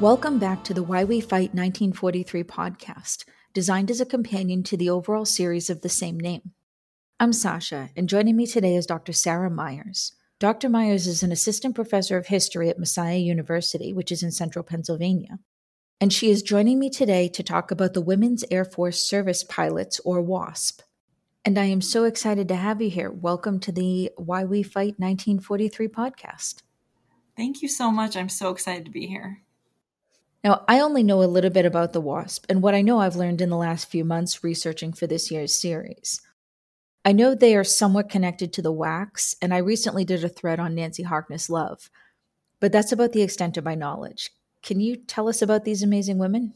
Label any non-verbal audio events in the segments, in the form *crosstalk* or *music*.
Welcome back to the Why We Fight 1943 podcast, designed as a companion to the overall series of the same name. I'm Sasha, and joining me today is Dr. Sarah Myers. Dr. Myers is an assistant professor of history at Messiah University, which is in central Pennsylvania. And she is joining me today to talk about the Women's Air Force Service Pilots, or WASP. And I am so excited to have you here. Welcome to the Why We Fight 1943 podcast. Thank you so much. I'm so excited to be here. Now, I only know a little bit about the WASP and what I know I've learned in the last few months researching for this year's series. I know they are somewhat connected to the WACs, and I recently did a thread on Nancy Harkness Love, but that's about the extent of my knowledge. Can you tell us about these amazing women?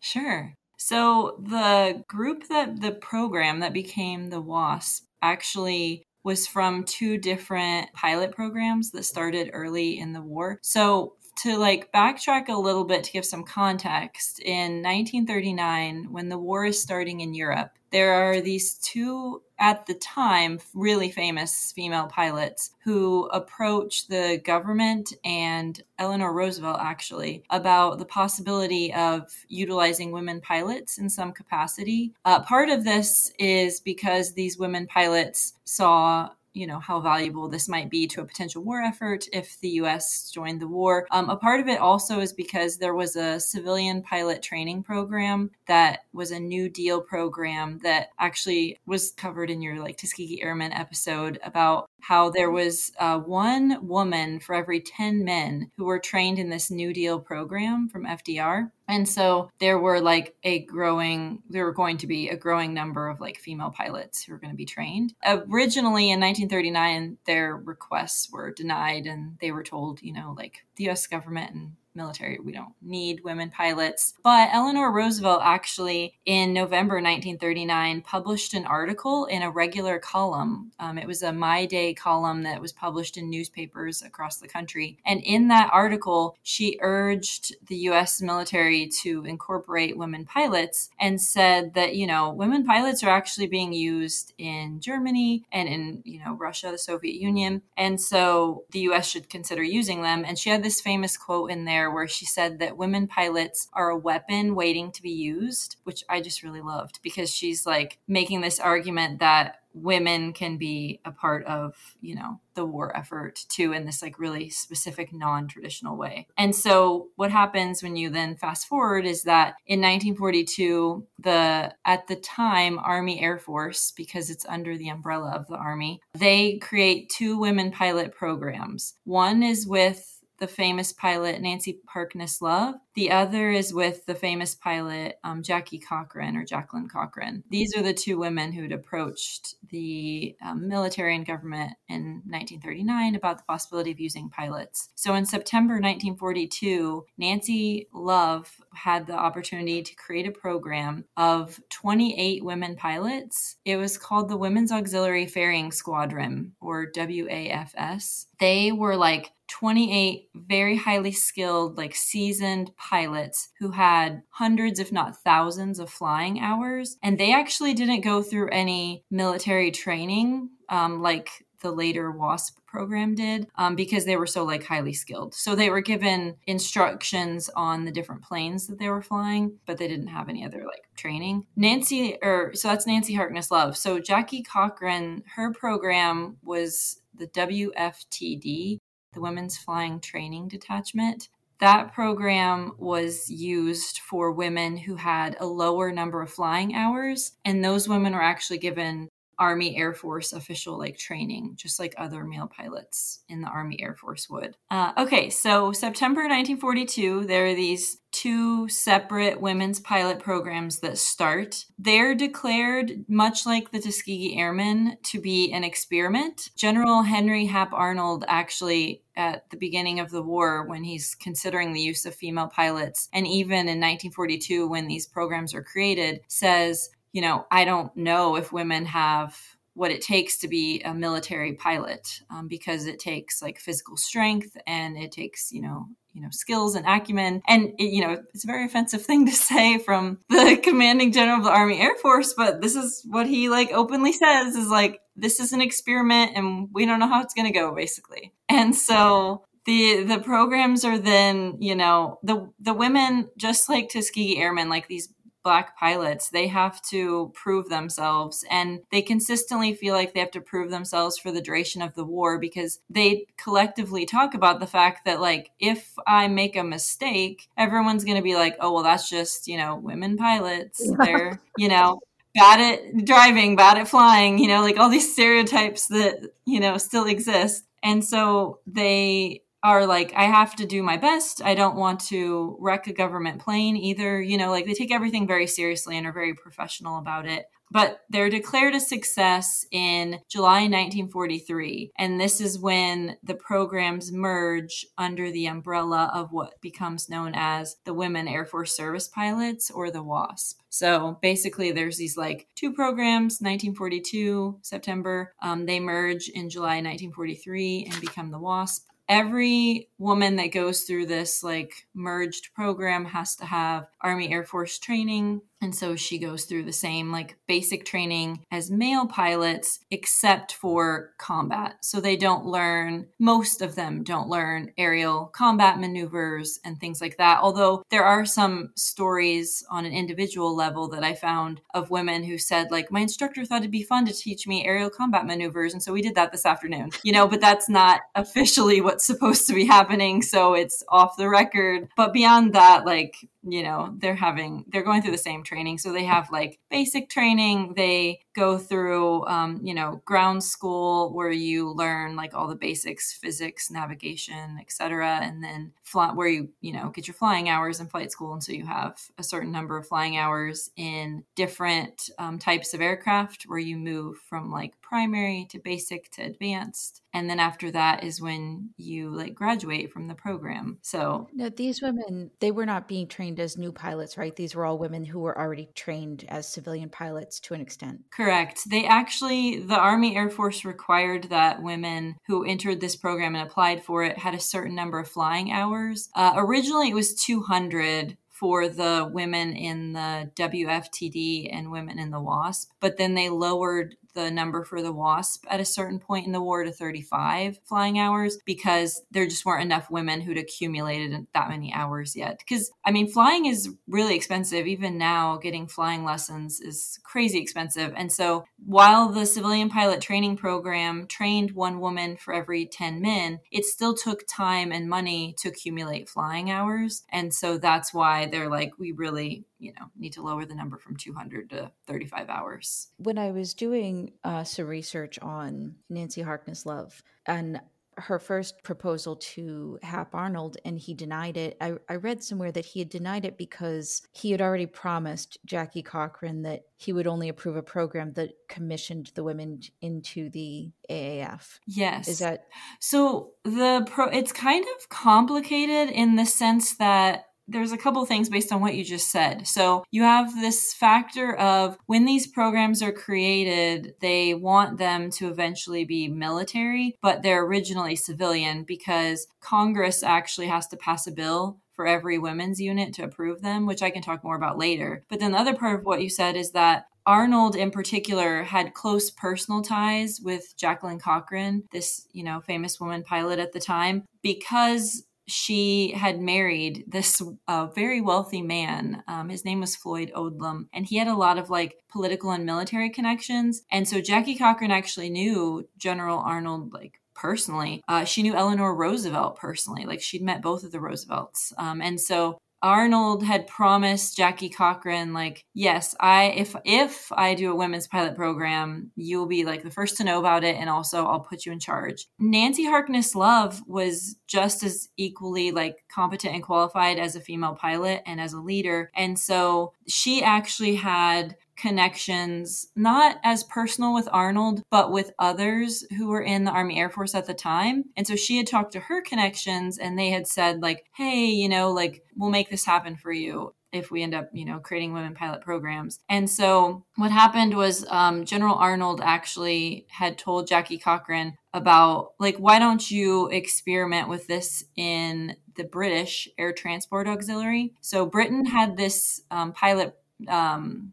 Sure. So, the group that the program that became the WASP actually was from two different pilot programs that started early in the war. So, to like backtrack a little bit to give some context, in 1939, when the war is starting in Europe, there are these two, at the time, really famous female pilots who approach the government and Eleanor Roosevelt actually about the possibility of utilizing women pilots in some capacity. Uh, part of this is because these women pilots saw you know how valuable this might be to a potential war effort if the U.S. joined the war. Um, a part of it also is because there was a civilian pilot training program that was a New Deal program that actually was covered in your like Tuskegee Airmen episode about how there was uh, one woman for every 10 men who were trained in this New Deal program from FDR. And so there were like a growing, there were going to be a growing number of like female pilots who were going to be trained. Originally in 1939, their requests were denied and they were told, you know, like the US government and military. We don't need women pilots. But Eleanor Roosevelt actually, in November 1939, published an article in a regular column. Um, it was a My Day column that was published in newspapers across the country. And in that article, she urged the U.S. military to incorporate women pilots and said that, you know, women pilots are actually being used in Germany and in, you know, Russia, the Soviet Union. And so the U.S. should consider using them. And she had this famous quote in there where she said that women pilots are a weapon waiting to be used, which I just really loved because she's like making this argument that women can be a part of you know the war effort too in this like really specific non-traditional way. And so what happens when you then fast forward is that in 1942 the at the time army air force because it's under the umbrella of the army they create two women pilot programs. One is with the famous pilot Nancy Harkness Love. The other is with the famous pilot um, Jackie Cochran or Jacqueline Cochran. These are the two women who'd approached the um, military and government in 1939 about the possibility of using pilots. So in September 1942, Nancy Love had the opportunity to create a program of 28 women pilots. It was called the Women's Auxiliary Ferrying Squadron or WAFS. They were like 28 very highly skilled, like seasoned pilots who had hundreds, if not thousands, of flying hours. And they actually didn't go through any military training um, like the later WASP program did um, because they were so like highly skilled. So they were given instructions on the different planes that they were flying, but they didn't have any other like training. Nancy, or so that's Nancy Harkness Love. So Jackie Cochran, her program was the WFTD, the Women's Flying Training Detachment. That program was used for women who had a lower number of flying hours, and those women were actually given Army Air Force official like training, just like other male pilots in the Army Air Force would. Uh, okay, so September 1942, there are these two separate women's pilot programs that start. They're declared, much like the Tuskegee Airmen, to be an experiment. General Henry Hap Arnold actually at the beginning of the war when he's considering the use of female pilots and even in 1942 when these programs are created says you know, I don't know if women have what it takes to be a military pilot um, because it takes like physical strength and it takes, you know, you know skills and acumen. And it, you know it's a very offensive thing to *laughs* say from the commanding general of the army air force but this is what he like openly says is like this is an experiment and we don't know how it's going to go basically. And so the the programs are then you know the the women just like Tuskegee Airmen, like these black pilots they have to prove themselves and they consistently feel like they have to prove themselves for the duration of the war because they collectively talk about the fact that like if i make a mistake everyone's going to be like oh well that's just you know women pilots. *laughs* They're you know bad at driving bad at flying you know like all these stereotypes that you know still exist. And so they are like, I have to do my best. I don't want to wreck a government plane either. You know, like they take everything very seriously and are very professional about it. But they're declared a success in July 1943. And this is when the programs merge under the umbrella of what becomes known as the Women Air Force Service Pilots or the WASP. So basically, there's these like two programs 1942, September. Um, they merge in July 1943 and become the WASP every woman that goes through this like merged program has to have army air force training and so she goes through the same like basic training as male pilots, except for combat. So they don't learn, most of them don't learn aerial combat maneuvers and things like that. Although there are some stories on an individual level that I found of women who said, like, my instructor thought it'd be fun to teach me aerial combat maneuvers. And so we did that this afternoon, you know, but that's not officially what's supposed to be happening. So it's off the record. But beyond that, like, you know they're having they're going through the same training. So they have like basic training. They go through um, you know ground school where you learn like all the basics physics navigation etc and then fly, where you you know get your flying hours in flight school. And so you have a certain number of flying hours in different um, types of aircraft where you move from like primary to basic to advanced. And then after that is when you like graduate from the program. So these women they were not being trained as new pilots right? These were all women who were already trained as civilian pilots to an extent. correct they actually the army air force required that women who entered this program and applied for it had a certain number of flying hours. Uh, originally it was 200 for the women in the WFTD and women in the WASP, but then they lowered the number for the WASP at a certain point in the war to 35 flying hours because there just weren't enough women who'd accumulated that many hours yet. Because, I mean, flying is really expensive. Even now, getting flying lessons is crazy expensive. And so, while the civilian pilot training program trained one woman for every 10 men, it still took time and money to accumulate flying hours. And so, that's why they're like, we really you know need to lower the number from 200 to 35 hours when i was doing uh, some research on nancy harkness love and her first proposal to Hap Arnold and he denied it. I, I, read somewhere that he had denied it because he had already promised Jackie Cochran that he would only approve a program that commissioned the women into the AAF. Yes. Is that so the pro it's kind of complicated in the sense that there's a couple things based on what you just said. So you have this factor of when these programs are created, they want them to eventually be military, but they're originally civilian because Congress actually has to pass a bill for every women's unit to approve them, which I can talk more about later. But then the other part of what you said is that Arnold in particular had close personal ties with Jacqueline Cochran, this, you know, famous woman pilot at the time, because she had married this uh, very wealthy man. Um, his name was Floyd Odlum, and he had a lot of like political and military connections. And so Jackie Cochran actually knew General Arnold like personally. Uh, she knew Eleanor Roosevelt personally. Like she'd met both of the Roosevelts. Um, and so Arnold had promised Jackie Cochran, like, yes, I if if I do a women's pilot program, you will be like the first to know about it, and also I'll put you in charge. Nancy Harkness Love was just as equally like competent and qualified as a female pilot and as a leader, and so she actually had connections, not as personal with Arnold, but with others who were in the Army Air Force at the time. And so she had talked to her connections and they had said, like, hey, you know, like, we'll make this happen for you if we end up, you know, creating women pilot programs. And so what happened was um, General Arnold actually had told Jackie Cochran about, like, why don't you experiment with this in the British Air Transport Auxiliary? So Britain had this um, pilot um,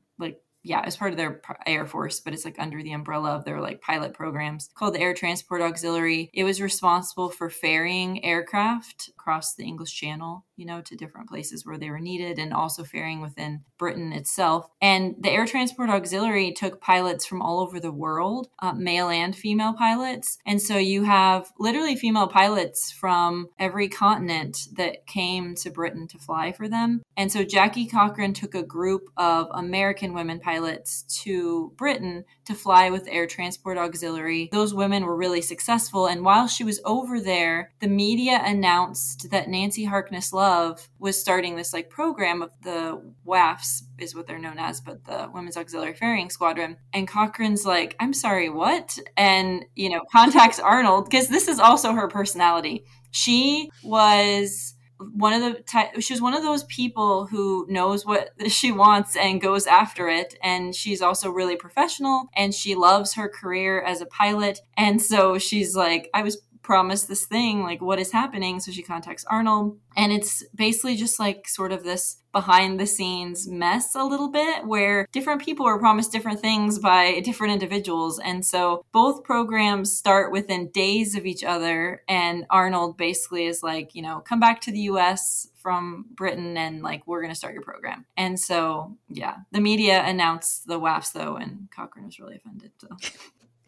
yeah, as part of their Air Force, but it's like under the umbrella of their like pilot programs called the Air Transport Auxiliary. It was responsible for ferrying aircraft across the English Channel, you know, to different places where they were needed and also ferrying within Britain itself. And the Air Transport Auxiliary took pilots from all over the world, uh, male and female pilots. And so you have literally female pilots from every continent that came to Britain to fly for them. And so Jackie Cochran took a group of American women pilots pilots to Britain to fly with Air Transport Auxiliary. Those women were really successful. And while she was over there, the media announced that Nancy Harkness Love was starting this like program of the WAFs, is what they're known as, but the Women's Auxiliary Ferrying Squadron. And Cochran's like, I'm sorry, what? And, you know, contacts Arnold because this is also her personality. She was one of the ty- she was one of those people who knows what *laughs* she wants and goes after it and she's also really professional and she loves her career as a pilot and so she's like i was promised this thing like what is happening? So she contacts arnold and it's basically just like sort of this behind the scenes mess a little bit where different people are promised different things by different individuals. And so both programs start within days of each other and arnold basically is like you know come back to the us from britain and like we're going to start your program. And so yeah the media announced the wafs though and Cochran was really offended so.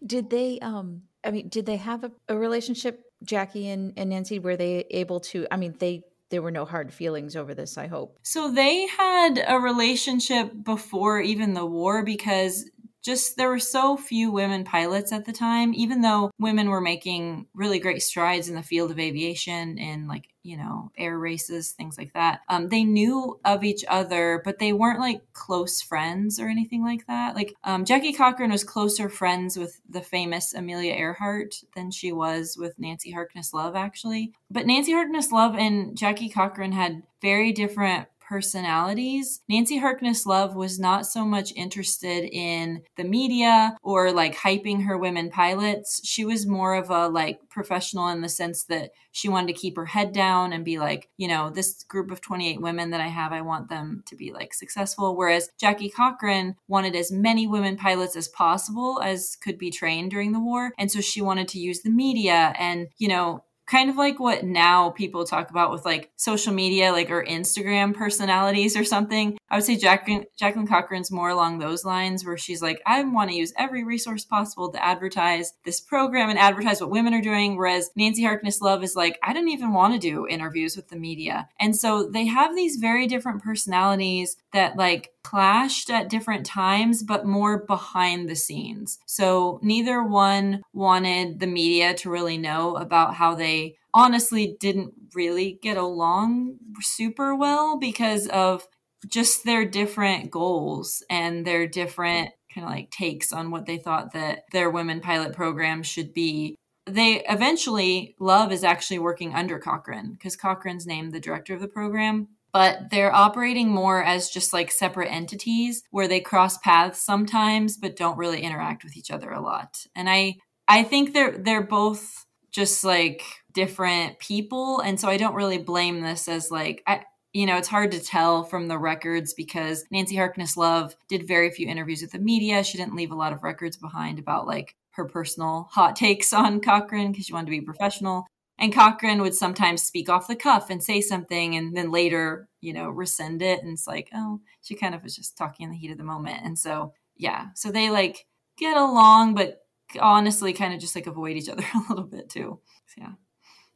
Did they um I mean, did they have a, a relationship, Jackie and, and Nancy? Were they able to? I mean, they there were no hard feelings over this, I hope. So they had a relationship before even the war because just there were so few women pilots at the time, even though women were making really great strides in the field of aviation and like, you know, air races, things like that. Um, they knew of each other, but they weren't like close friends or anything like that. Like um, Jackie Cochran was closer friends with the famous Amelia Earhart than she was with Nancy Harkness Love, actually. But Nancy Harkness Love and Jackie Cochran had very different personalities. Nancy Harkness Love was not so much interested in the media or like hyping her women pilots. She was more of a like professional in the sense that she wanted to keep her head down and be like, you know, this group of 28 women that I have, I want them to be like successful. Whereas Jackie Cochran wanted as many women pilots as possible as could be trained during the war. And so she wanted to use the media and, you know, kind of like what now people talk about with like social media, like or Instagram personalities or something. I would say Jacqueline, Jacqueline Cochran's more along those lines, where she's like, I want to use every resource possible to advertise this program and advertise what women are doing. Whereas Nancy Harkness Love is like, I didn't even want to do interviews with the media. And so they have these very different personalities that like clashed at different times, but more behind the scenes. So neither one wanted the media to really know about how they honestly didn't really get along super well because of just their different goals and their different kind of like takes on what they thought that their women pilot program should be they eventually love is actually working under cochran because cochran's named the director of the program but they're operating more as just like separate entities where they cross paths sometimes but don't really interact with each other a lot. And I I think they're they're both just like different people and so I don't really blame this as like I you know, it's hard to tell from the records because Nancy Harkness Love did very few interviews with the media. She didn't leave a lot of records behind about like her personal hot takes on Cochran because she wanted to be professional. And Cochran would sometimes speak off the cuff and say something and then later, you know, rescind it. And it's like, oh, she kind of was just talking in the heat of the moment. And so, yeah. So they like get along, but honestly kind of just like avoid each other *laughs* a little bit too. So, yeah.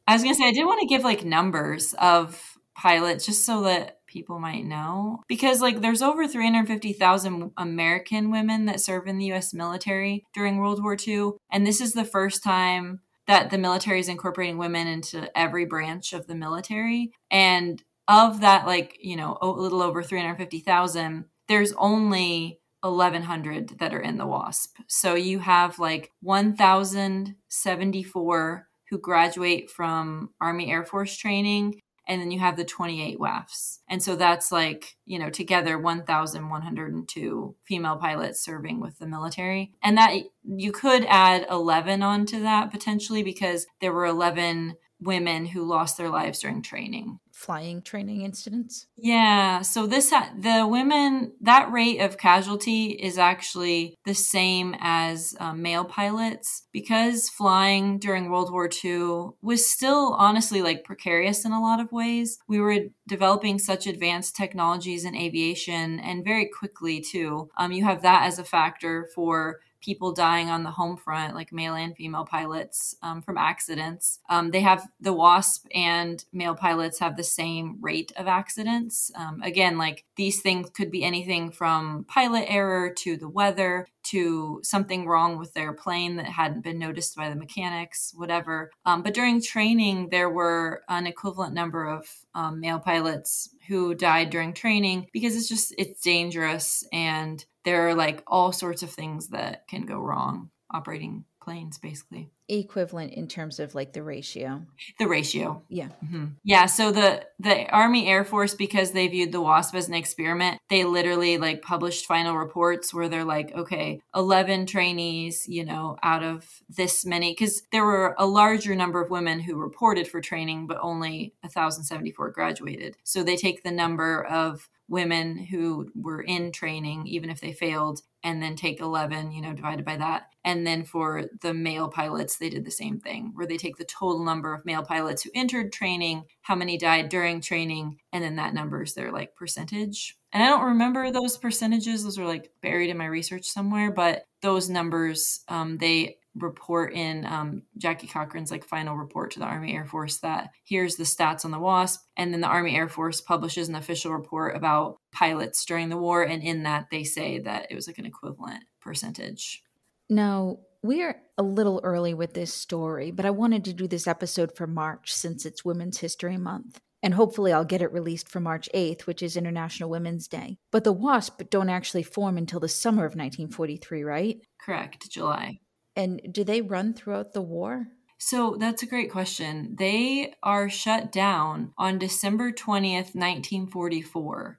I was going to say, I did want to give like numbers of pilots just so that people might know because like there's over 350,000 American women that serve in the US military during World War II and this is the first time that the military is incorporating women into every branch of the military. And of that, like, you know, a little over 350,000, there's only 1,100 that are in the WASP. So you have like 1,074 who graduate from Army Air Force training and then you have the 28 WAFs. And so that's like, you know, together 1,102 female pilots serving with the military. And that you could add 11 onto that potentially because there were 11 women who lost their lives during training flying training incidents? Yeah. So this ha- the women that rate of casualty is actually the same as um, male pilots because flying during World War II was still honestly like precarious in a lot of ways. We were developing such advanced technologies in aviation and very quickly too. Um, you have that as a factor for people dying on the home front, like male and female pilots um, from accidents. Um, they have the WASP and male pilots have the same rate of accidents. Um, again, like these things could be anything from pilot error to the weather to something wrong with their plane that hadn't been noticed by the mechanics, whatever. Um, but during training, there were an equivalent number of um, male pilots who died during training because it's just it's dangerous and there are like all sorts of things that can go wrong operating planes basically. Equivalent in terms of like the ratio. The ratio. Yeah. Mm-hmm. yeah so the the army air force because they viewed the wasp as an experiment they literally like published final reports where they're like okay 11 trainees you know out of this many because there were a larger number of women who reported for training but only 1074 graduated. So they take the number of women who were in training, even if they failed, and then take 11, you know, divided by that. And then for the male pilots, they did the same thing, where they take the total number of male pilots who entered training, how many died during training, and then that number is their like percentage. And I don't remember those percentages; those are like buried in my research somewhere. But those numbers, um, they report in um, Jackie Cochran's like final report to the Army Air Force that here's the stats on the WASP, and then the Army Air Force publishes an official report about pilots during the war, and in that they say that it was like an equivalent percentage. Now we are a little early with this story, but I wanted to do this episode for March since it's Women's History Month. And hopefully, I'll get it released for March 8th, which is International Women's Day. But the WASP don't actually form until the summer of 1943, right? Correct, July. And do they run throughout the war? So that's a great question. They are shut down on December 20th, 1944.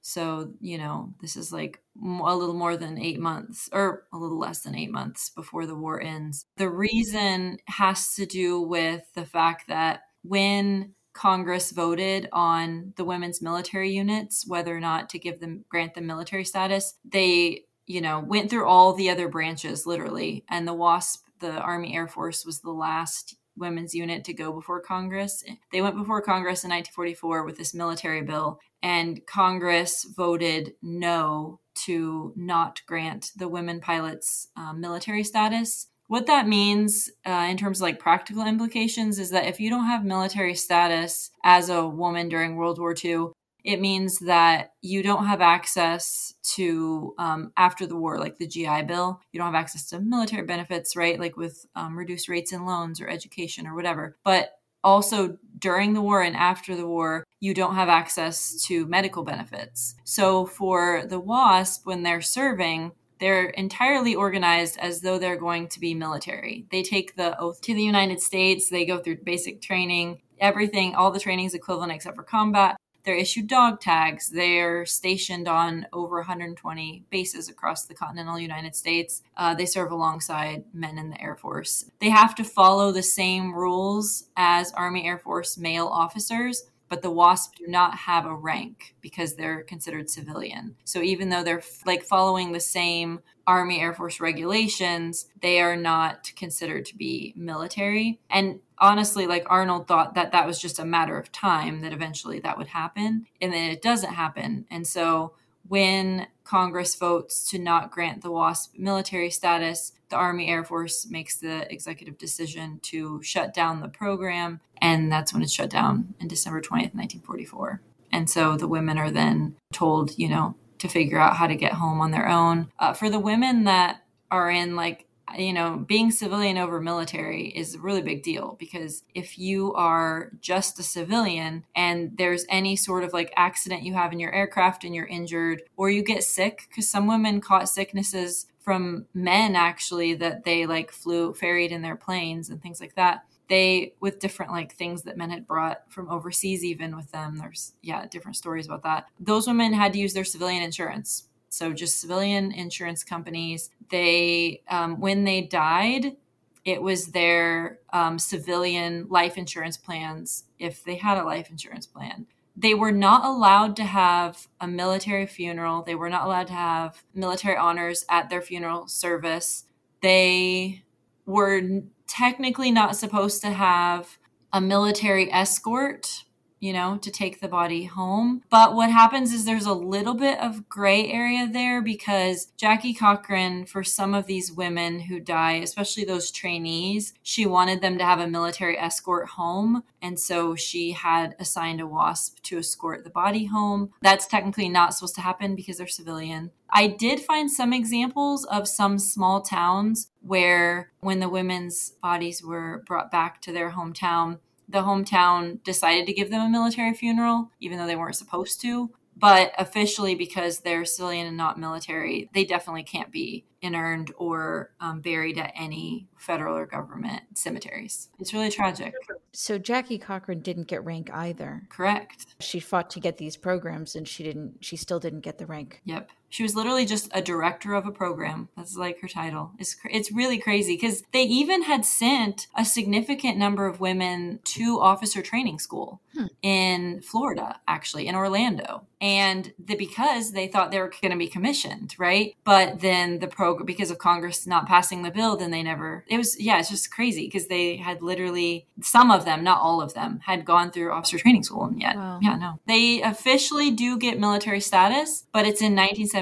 So, you know, this is like a little more than eight months or a little less than eight months before the war ends. The reason has to do with the fact that when Congress voted on the women's military units, whether or not to give them grant them military status, they you know, went through all the other branches literally. And the WASP, the Army Air Force, was the last women's unit to go before Congress. They went before Congress in 1944 with this military bill, and Congress voted no to not grant the women pilots um, military status. What that means uh, in terms of like practical implications is that if you don't have military status as a woman during World War II, it means that you don't have access to um, after the war like the gi bill you don't have access to military benefits right like with um, reduced rates in loans or education or whatever but also during the war and after the war you don't have access to medical benefits so for the wasp when they're serving they're entirely organized as though they're going to be military. They take the oath to the United States, they go through basic training, everything, all the training is equivalent except for combat. They're issued dog tags. They're stationed on over 120 bases across the continental United States. Uh, they serve alongside men in the Air Force. They have to follow the same rules as Army Air Force male officers, but the WASP do not have a rank because they're considered civilian. So even though they're like following the same Army Air Force regulations, they are not considered to be military. And honestly, like Arnold thought that that was just a matter of time that eventually that would happen, and then it doesn't happen. And so when Congress votes to not grant the WASP military status, the Army Air Force makes the executive decision to shut down the program. And that's when it's shut down in December 20th, 1944. And so the women are then told, you know, to figure out how to get home on their own. Uh, for the women that are in like you know, being civilian over military is a really big deal because if you are just a civilian and there's any sort of like accident you have in your aircraft and you're injured or you get sick, because some women caught sicknesses from men actually that they like flew, ferried in their planes and things like that. They, with different like things that men had brought from overseas, even with them, there's, yeah, different stories about that. Those women had to use their civilian insurance so just civilian insurance companies. They, um, when they died, it was their um, civilian life insurance plans if they had a life insurance plan. They were not allowed to have a military funeral. They were not allowed to have military honors at their funeral service. They were technically not supposed to have a military escort you know, to take the body home. But what happens is there's a little bit of gray area there because Jackie Cochran, for some of these women who die, especially those trainees, she wanted them to have a military escort home. And so she had assigned a WASP to escort the body home. That's technically not supposed to happen because they're civilian. I did find some examples of some small towns where, when the women's bodies were brought back to their hometown, the hometown decided to give them a military funeral, even though they weren't supposed to. But officially, because they're civilian and not military, they definitely can't be inurned or um, buried at any federal or government cemeteries. It's really tragic. So Jackie Cochran didn't get rank either. Correct. She fought to get these programs and she didn't she still didn't get the rank. Yep. She was literally just a director of a program. That's like her title. It's it's really crazy cuz they even had sent a significant number of women to officer training school hmm. in Florida actually, in Orlando. And the, because they thought they were going to be commissioned, right? But then the program because of Congress not passing the bill, then they never. It was yeah, it's just crazy because they had literally some of them, not all of them, had gone through officer training school, and yet wow. yeah, no, they officially do get military status, but it's in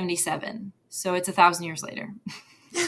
1977, so it's a thousand years later. *laughs*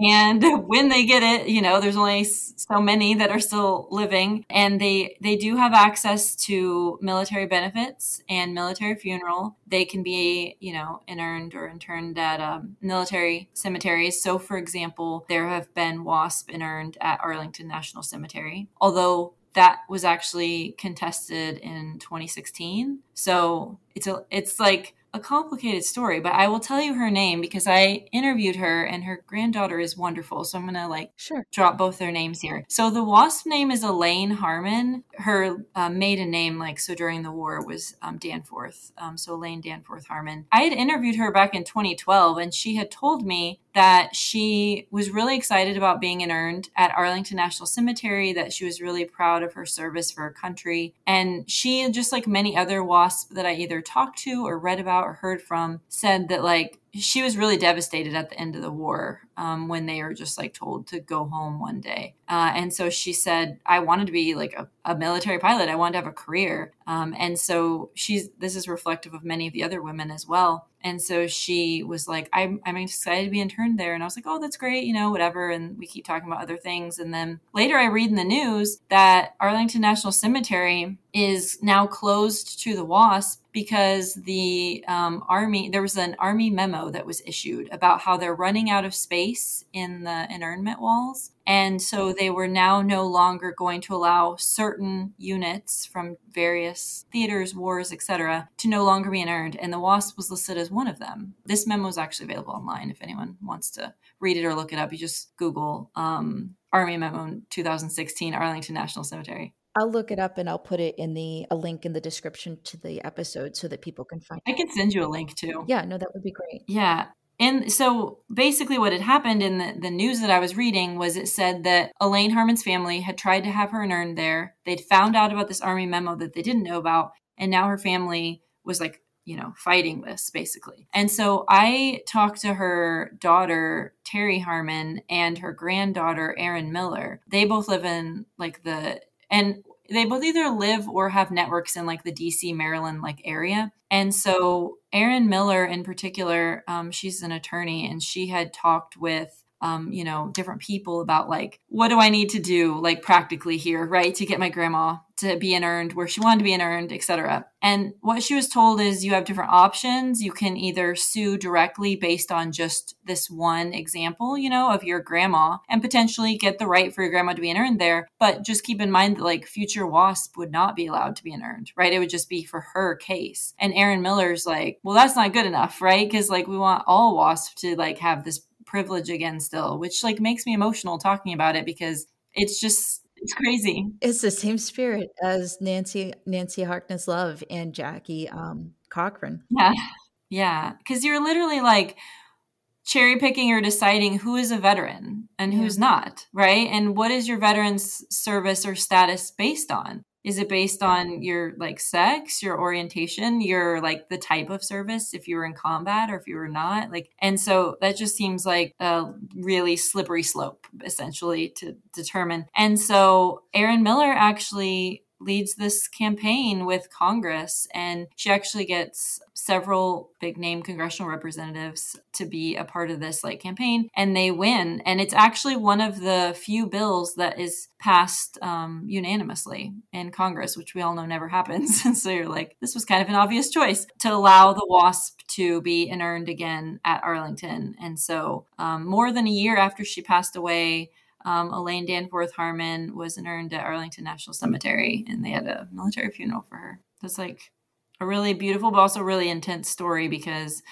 and when they get it you know there's only so many that are still living. And they they do have access to military benefits and military funeral. They can be you know inurned or interned at um, military cemeteries. So for example there have been wasp interned at arlington national cemetery although that was actually contested in 2016 so it's a it's like a complicated story, but I will tell you her name because I interviewed her and her granddaughter is wonderful. So I'm going to like sure. drop both their names here. So the wasp name is Elaine Harmon. Her uh, maiden name, like so during the war, was um, Danforth. Um, so Elaine Danforth Harmon. I had interviewed her back in 2012 and she had told me that she was really excited about being inurned at Arlington National Cemetery, that she was really proud of her service for her country. And she, just like many other WASP that I either talked to or read about or heard from, said that like she was really devastated at the end of the war um, when they were just like told to go home one day. Uh, and so she said, I wanted to be like a, a military pilot. I wanted to have a career. Um, and so she's, this is reflective of many of the other women as well. And so she was like, I'm, I'm excited to be interned there. And I was like, oh, that's great, you know, whatever. And we keep talking about other things. And then later I read in the news that Arlington National Cemetery is now closed to the WASP because the um, Army, there was an Army memo that was issued about how they're running out of space in the internment walls. And so they were now no longer going to allow certain units from various theaters, wars, etc., to no longer be interned. And the WASP was listed as one of them. This memo is actually available online if anyone wants to read it or look it up. You just Google um, Army Memo 2016 Arlington National Cemetery. I'll look it up and I'll put it in the a link in the description to the episode so that people can find. I can send you a link too. Yeah, no, that would be great. Yeah. And so basically, what had happened in the, the news that I was reading was it said that Elaine Harmon's family had tried to have her interned there. They'd found out about this army memo that they didn't know about. And now her family was like, you know, fighting this basically. And so I talked to her daughter, Terry Harmon, and her granddaughter, Erin Miller. They both live in like the and they both either live or have networks in like the DC, Maryland like area. And so Erin Miller in particular, um, she's an attorney and she had talked with um, you know, different people about like, what do I need to do, like practically here, right, to get my grandma to be inurned where she wanted to be inurned, etc. And what she was told is you have different options. You can either sue directly based on just this one example, you know, of your grandma and potentially get the right for your grandma to be inurned there. But just keep in mind that like future WASP would not be allowed to be inurned, right? It would just be for her case. And Erin Miller's like, well, that's not good enough, right? Because like we want all WASP to like have this privilege again still, which like makes me emotional talking about it because it's just it's crazy. It's the same spirit as Nancy Nancy Harkness Love and Jackie um, Cochran. Yeah, yeah, because you're literally like, cherry picking or deciding who is a veteran and yeah. who's not, right? And what is your veteran's service or status based on? Is it based on your like sex, your orientation, your like the type of service if you were in combat or if you were not? Like and so that just seems like a really slippery slope essentially to determine. And so Erin Miller actually leads this campaign with Congress, and she actually gets several big name congressional representatives to be a part of this like campaign, and they win. And it's actually one of the few bills that is passed um, unanimously in Congress, which we all know never *laughs* happens. and so you're like, this was kind of an obvious choice to allow the WASP to be inurned again at Arlington. And so, um, more than a year after she passed away, um, Elaine Danforth Harmon was inurned at Arlington National Cemetery, and they had a military funeral for her. It's like a really beautiful, but also really intense story because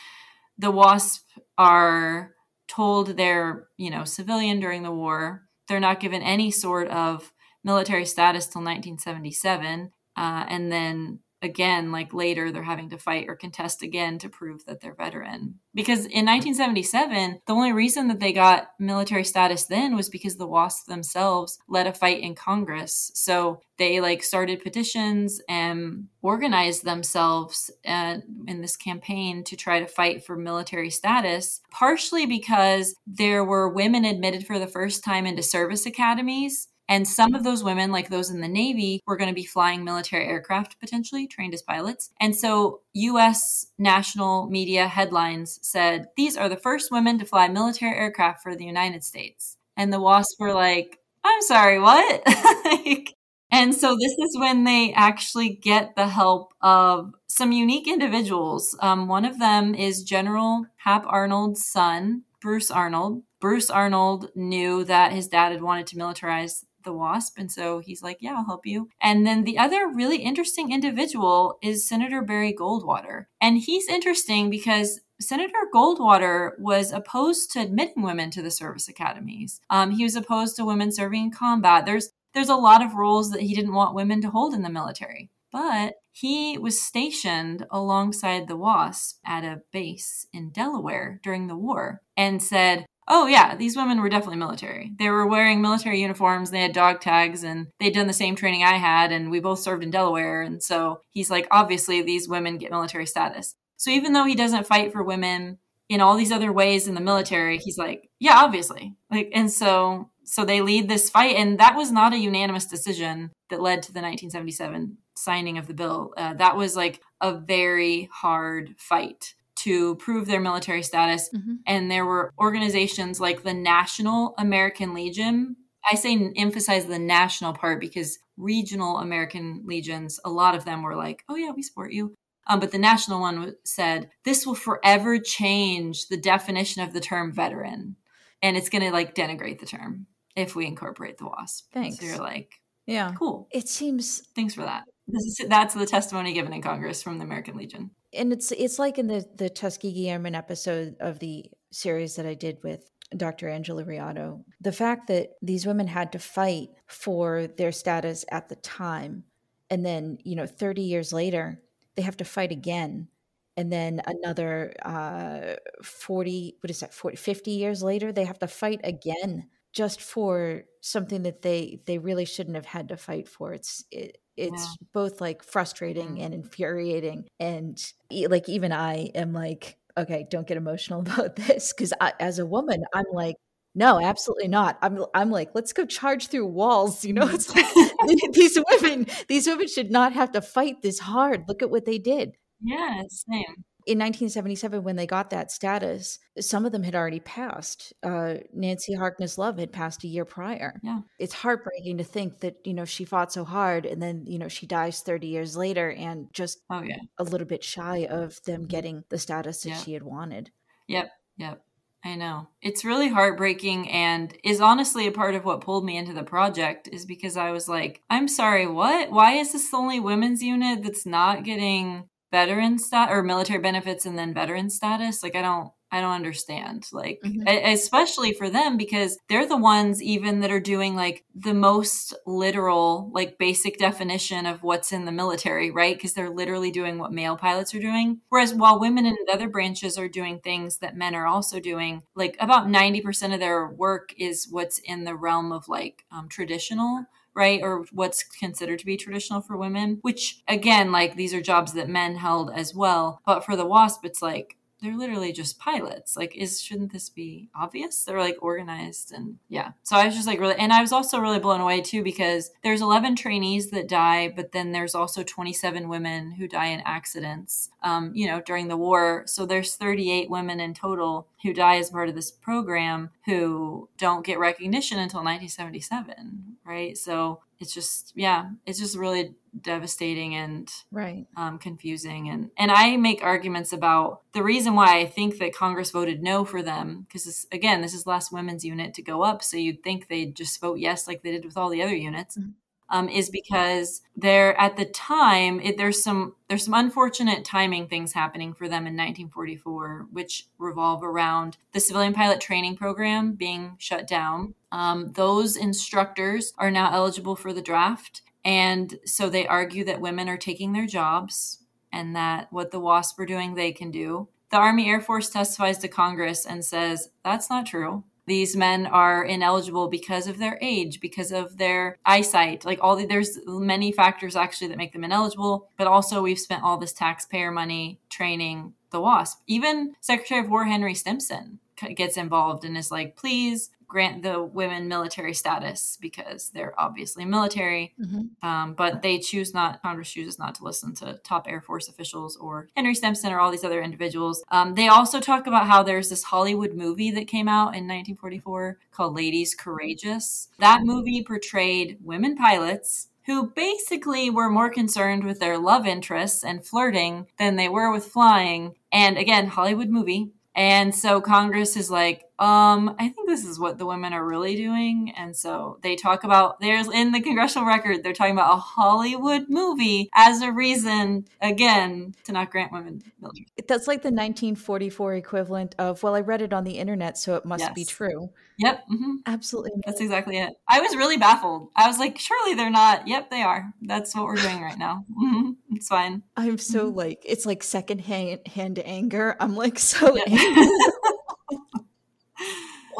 the WASP are told they're, you know, civilian during the war. They're not given any sort of military status till 1977. Uh, and then again like later they're having to fight or contest again to prove that they're veteran. Because in 1977 the only reason that they got military status then was because the wasps themselves led a fight in congress. So they like started petitions and organized themselves uh, in this campaign to try to fight for military status partially because there were women admitted for the first time into service academies and some of those women, like those in the Navy, were going to be flying military aircraft potentially, trained as pilots. And so US national media headlines said, These are the first women to fly military aircraft for the United States. And the WASP were like, I'm sorry, what? *laughs* and so this is when they actually get the help of some unique individuals. Um, one of them is General Hap Arnold's son, Bruce Arnold. Bruce Arnold knew that his dad had wanted to militarize the wasp. And so he's like, Yeah, I'll help you. And then the other really interesting individual is Senator Barry Goldwater. And he's interesting because Senator Goldwater was opposed to admitting women to the service academies. Um, he was opposed to women serving in combat. There's there's a lot of roles that he didn't want women to hold in the military. But he was stationed alongside the WASP at a base in Delaware during the war and said, Oh yeah, these women were definitely military. They were wearing military uniforms, they had dog tags and they'd done the same training I had and we both served in Delaware and so he's like obviously these women get military status. So even though he doesn't fight for women in all these other ways in the military, he's like, yeah, obviously. Like and so so they lead this fight and that was not a unanimous decision that led to the 1977 signing of the bill. Uh, that was like a very hard fight to prove their military status. Mm-hmm. And there were organizations like the National American Legion. I say emphasize the national part because regional American legions, a lot of them were like, oh, yeah, we support you. Um, but the national one said, this will forever change the definition of the term veteran. And it's going to like denigrate the term if we incorporate the WASP. Thanks. So you're like, yeah, cool. It seems. Thanks for that. This is, that's the testimony given in Congress from the American Legion and it's it's like in the the Tuskegee Airmen episode of the series that I did with Dr. Angela Riotto. The fact that these women had to fight for their status at the time, and then you know, thirty years later, they have to fight again, and then another uh, forty, what is that, 40, 50 years later, they have to fight again just for something that they they really shouldn't have had to fight for. It's it, it's yeah. both like frustrating and infuriating and like even i am like okay don't get emotional *laughs* about this because as a woman i'm like no absolutely not. I'm i'm like let's go charge through walls you know it's like *laughs* *laughs* these women these women should not have to fight this hard look at what they did. Yeah same in 1977 when they got that status some of them had already passed uh, nancy harkness love had passed a year prior yeah it's heartbreaking to think that you know she fought so hard and then you know she dies 30 years later and just oh, yeah. a little bit shy of them mm-hmm. getting the status that she had wanted yep yep I know. It's really heartbreaking and is honestly a part of what pulled me into the project is because I was like, I'm sorry, what? Why is this the only women's unit that's not getting veteran stat or military benefits and then veteran status like i don't I don't understand. Like, mm-hmm. especially for them because they're the ones even that are doing like the most literal, like basic definition of what's in the military, right? Because they're literally doing what male pilots are doing. Whereas while women in other branches are doing things that men are also doing, like about 90% of their work is what's in the realm of like um, traditional right? Or what's considered to be traditional for women, which again, like these are jobs that men held as well. But for the WASP, it's like they're literally just pilots. Like, is shouldn't this be obvious? They're like organized and yeah. So I was just like really, and I was also really blown away too because there's 11 trainees that die, but then there's also 27 women who die in accidents. Um, you know, during the war. So there's 38 women in total who die as part of this program who don't get recognition until 1977, right? So it's just yeah it's just really devastating and right um, confusing and and i make arguments about the reason why i think that congress voted no for them because again this is last women's unit to go up so you'd think they'd just vote yes like they did with all the other units mm-hmm um, is because there at the time it, there's some there's some unfortunate timing things happening for them in 1944, which revolve around the civilian pilot training program being shut down. Um, those instructors are now eligible for the draft, and so they argue that women are taking their jobs and that what the WASP are doing they can do. The Army Air Force testifies to Congress and says that's not true. These men are ineligible because of their age because of their eyesight. Like all the, there's many factors actually that make them ineligible but also we've spent all this taxpayer money training the wasp even secretary of war henry stimson gets involved and is like please grant the women military status because they're obviously military, mm-hmm. um, but they choose not, Congress chooses not to listen to top Air Force officials or Henry Stimson or all these other individuals. Um, they also talk about how there's this Hollywood movie that came out in 1944 called Ladies Courageous. That movie portrayed women pilots who basically were more concerned with their love interests and flirting than they were with flying. And again, Hollywood movie. And so Congress is like, um, I think this is what the women are really doing. And so they talk about there's in the congressional record, they're talking about a Hollywood movie as a reason, again, to not grant women military. That's like the 1944 equivalent of, well, I read it on the internet, so it must yes. be true. Yep. Mm-hmm. Absolutely. That's exactly it. I was really baffled. I was like, surely they're not. Yep, they are. That's what we're doing right now. *laughs* Mm-hmm. It's fine. I'm so mm-hmm. like, it's like secondhand hand anger. I'm like so yeah. angry. *laughs*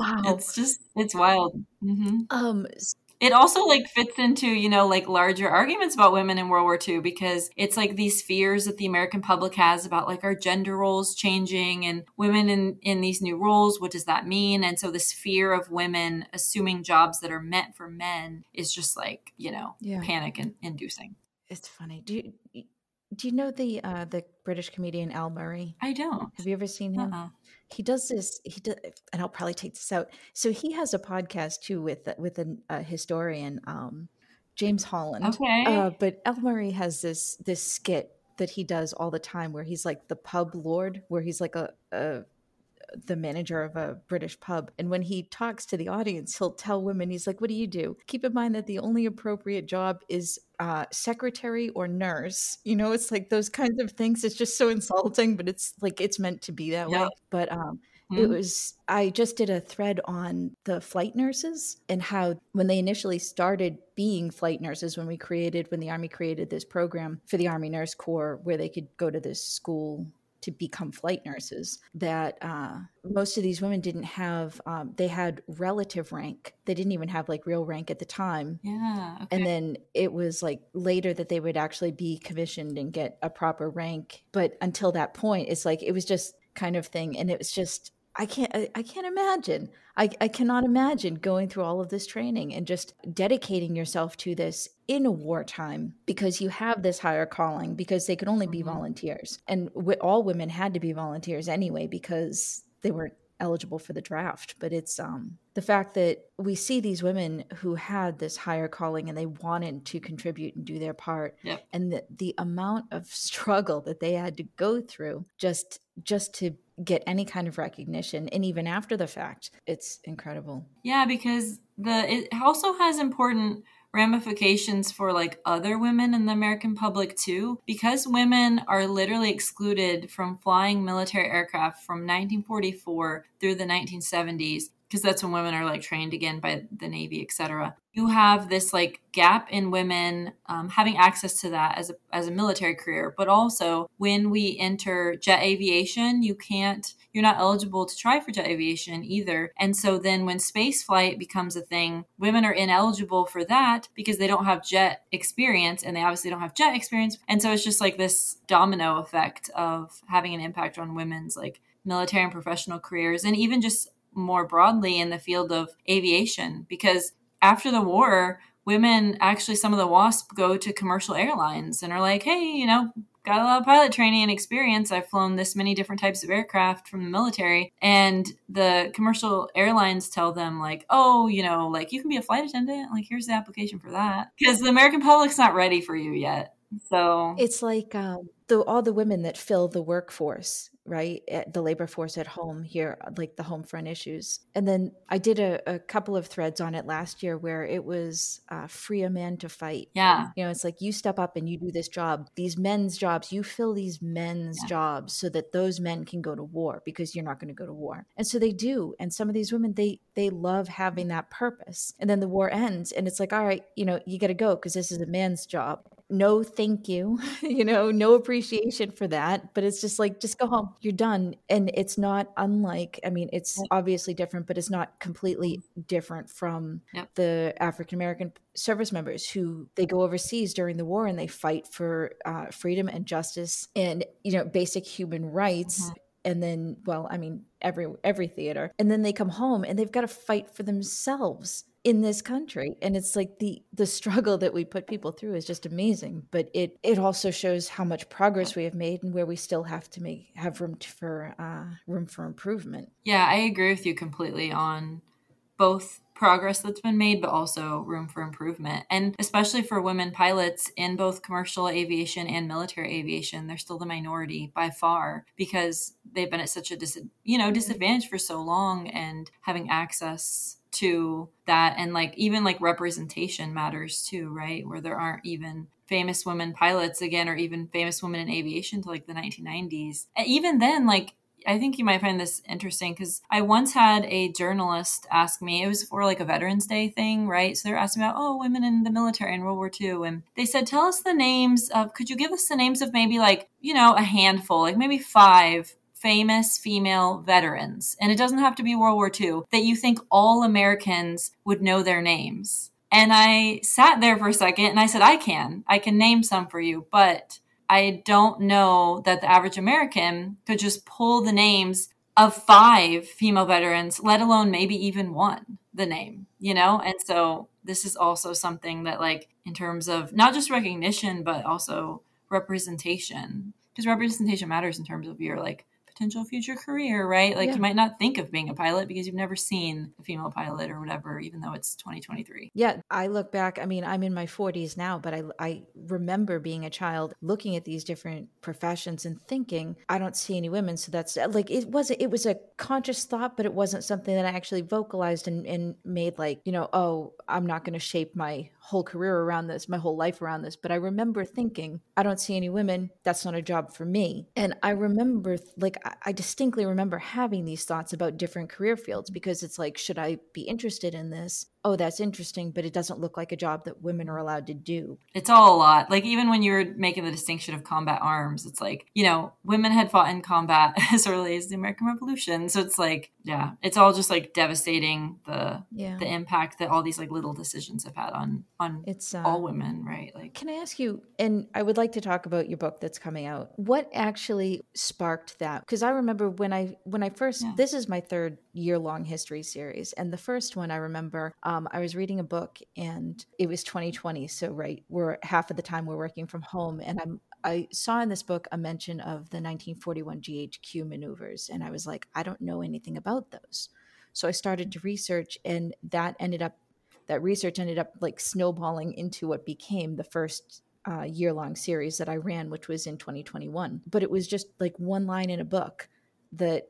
wow. It's just, it's wild. Mm-hmm. Um, it also like fits into you know like larger arguments about women in world war ii because it's like these fears that the american public has about like our gender roles changing and women in in these new roles what does that mean and so this fear of women assuming jobs that are meant for men is just like you know yeah. panic inducing it's funny do you do you know the uh the british comedian al murray i don't have you ever seen him uh-uh he does this he does and i'll probably take this out. So he has a podcast too with with a, a historian um james holland okay. uh, but al murray has this this skit that he does all the time where he's like the pub lord where he's like a, a the manager of a British pub. And when he talks to the audience, he'll tell women, he's like, What do you do? Keep in mind that the only appropriate job is uh, secretary or nurse. You know, it's like those kinds of things. It's just so insulting, but it's like it's meant to be that yeah. way. But um, it mm-hmm. was i just did a thread on the flight nurses and how when they initially started being flight nurses when we created when the army created this program for the army nurse corps where they could go to this school to become flight nurses that uh, most of these women didn't have um, they had relative rank. They didn't even have like real rank at the time. Yeah okay. and then it was like later that they would actually be commissioned and get a proper rank. But until that point it's like it was just kind of thing. And it was just I can't I, I can't imagine. I, I cannot imagine going through all of this training and just dedicating yourself to this in a wartime because you have this higher calling because they could only be mm-hmm. volunteers and w- all women had to be volunteers anyway because they weren't eligible for the draft but it's um the fact that we see these women who had this higher calling and they wanted to contribute and do their part yep. and the, the amount of *laughs* struggle that they had to go through just just to get any kind of recognition and even after the fact it's incredible yeah because the it also has important ramifications for like other women in the American public too. Because women are literally excluded from flying military aircraft from 1944 through the 1970s, because that's when women are like trained again by the Navy, etc. You have this like gap in women um, having access to that as a, as a military career, but also when we enter jet aviation, you can't, you're not eligible to try for jet aviation either. And so then when space flight becomes a thing, women are ineligible for that because they don't have jet experience and they obviously don't have jet experience. And so it's just like this domino effect of having an impact on women's like military and professional careers and even just more broadly in the field of aviation because after the war women actually some of the wasp go to commercial airlines and are like hey you know got a lot of pilot training and experience. I've flown this many different types of aircraft from the military. And the commercial airlines tell them like oh you know like you can be a flight attendant. Like here's the application for that. Because the american public's not ready for you yet. So it's like um, the, all the women that fill the workforce right at the labor force at home here like the home front issues. And then i did a, a couple of threads on it last year where it was uh, free a man to fight. Yeah. You know it's like you step up and you do this job. These men's jobs you fill these men's yeah. jobs so that those men can go to war because you're not going to go to war. And so they do. And some of these women they they love having that purpose. And then the war ends and it's like all right you know you got to go because this is a man's job no thank you *laughs* you know no appreciation for that but it's just like just go home you're done. And it's not unlike i mean it's obviously different but it's not completely different from the african american service members who they go overseas during the war and they fight for uh, freedom and justice and you know basic human rights mm-hmm. and then well i mean every every theater. And then they come home and they've got to fight for themselves in this country and it's like the the struggle that we put people through is just amazing but it it also shows how much progress we have made and where we still have to make have room to, for uh, room for improvement. Yeah i agree with you completely on both progress that's been made but also room for improvement and especially for women pilots in both commercial aviation and military aviation they're still the minority by far because they've been at such a dis- you know disadvantage for so long and having access to that and like even like representation matters too right where there aren't even famous women pilots again or even famous women in aviation to like the 1990s and even then like I think you might find this interesting because I once had a journalist ask me, it was for like a Veterans Day thing, right? So they're asking about, oh, women in the military in World War II. And they said, tell us the names of, could you give us the names of maybe like, you know, a handful, like maybe five famous female veterans, and it doesn't have to be World War II, that you think all Americans would know their names. And I sat there for a second and I said, I can. I can name some for you, but I don't know that the average American could just pull the names of five female veterans, let alone maybe even one, the name, you know? And so this is also something that, like, in terms of not just recognition, but also representation, because representation matters in terms of your, like, potential future career, right? Like yeah. you might not think of being a pilot because you've never seen a female pilot or whatever, even though it's 2023. Yeah, I look back. I mean, I'm in my 40s now, but I, I remember being a child looking at these different professions and thinking, I don't see any women. So that's like, it was, it was a conscious thought, but it wasn't something that I actually vocalized and, and made like, you know, oh, I'm not going to shape my whole career around this, my whole life around this. But I remember thinking, I don't see any women. That's not a job for me. And I remember, like, I distinctly remember having these thoughts about different career fields because it's like, should I be interested in this? Oh, that's interesting, but it doesn't look like a job that women are allowed to do. It's all a lot. Like, even when you're making the distinction of combat arms, it's like, you know, women had fought in combat *laughs* as early as the American Revolution. So it's like, yeah, it's all just like devastating the yeah. the impact that all these like little decisions have had on on it's uh, all women, right? Like Can I ask you and I would like to talk about your book that's coming out. What actually sparked that? Because I remember when I when I first yeah. this is my third year long history series. And the first one I remember um, I was reading a book and it was 2020. So, right, we're half of the time we're working from home. And I'm, I saw in this book a mention of the 1941 GHQ maneuvers. And I was like, I don't know anything about those. So I started to research, and that ended up, that research ended up like snowballing into what became the first uh, year long series that I ran, which was in 2021. But it was just like one line in a book that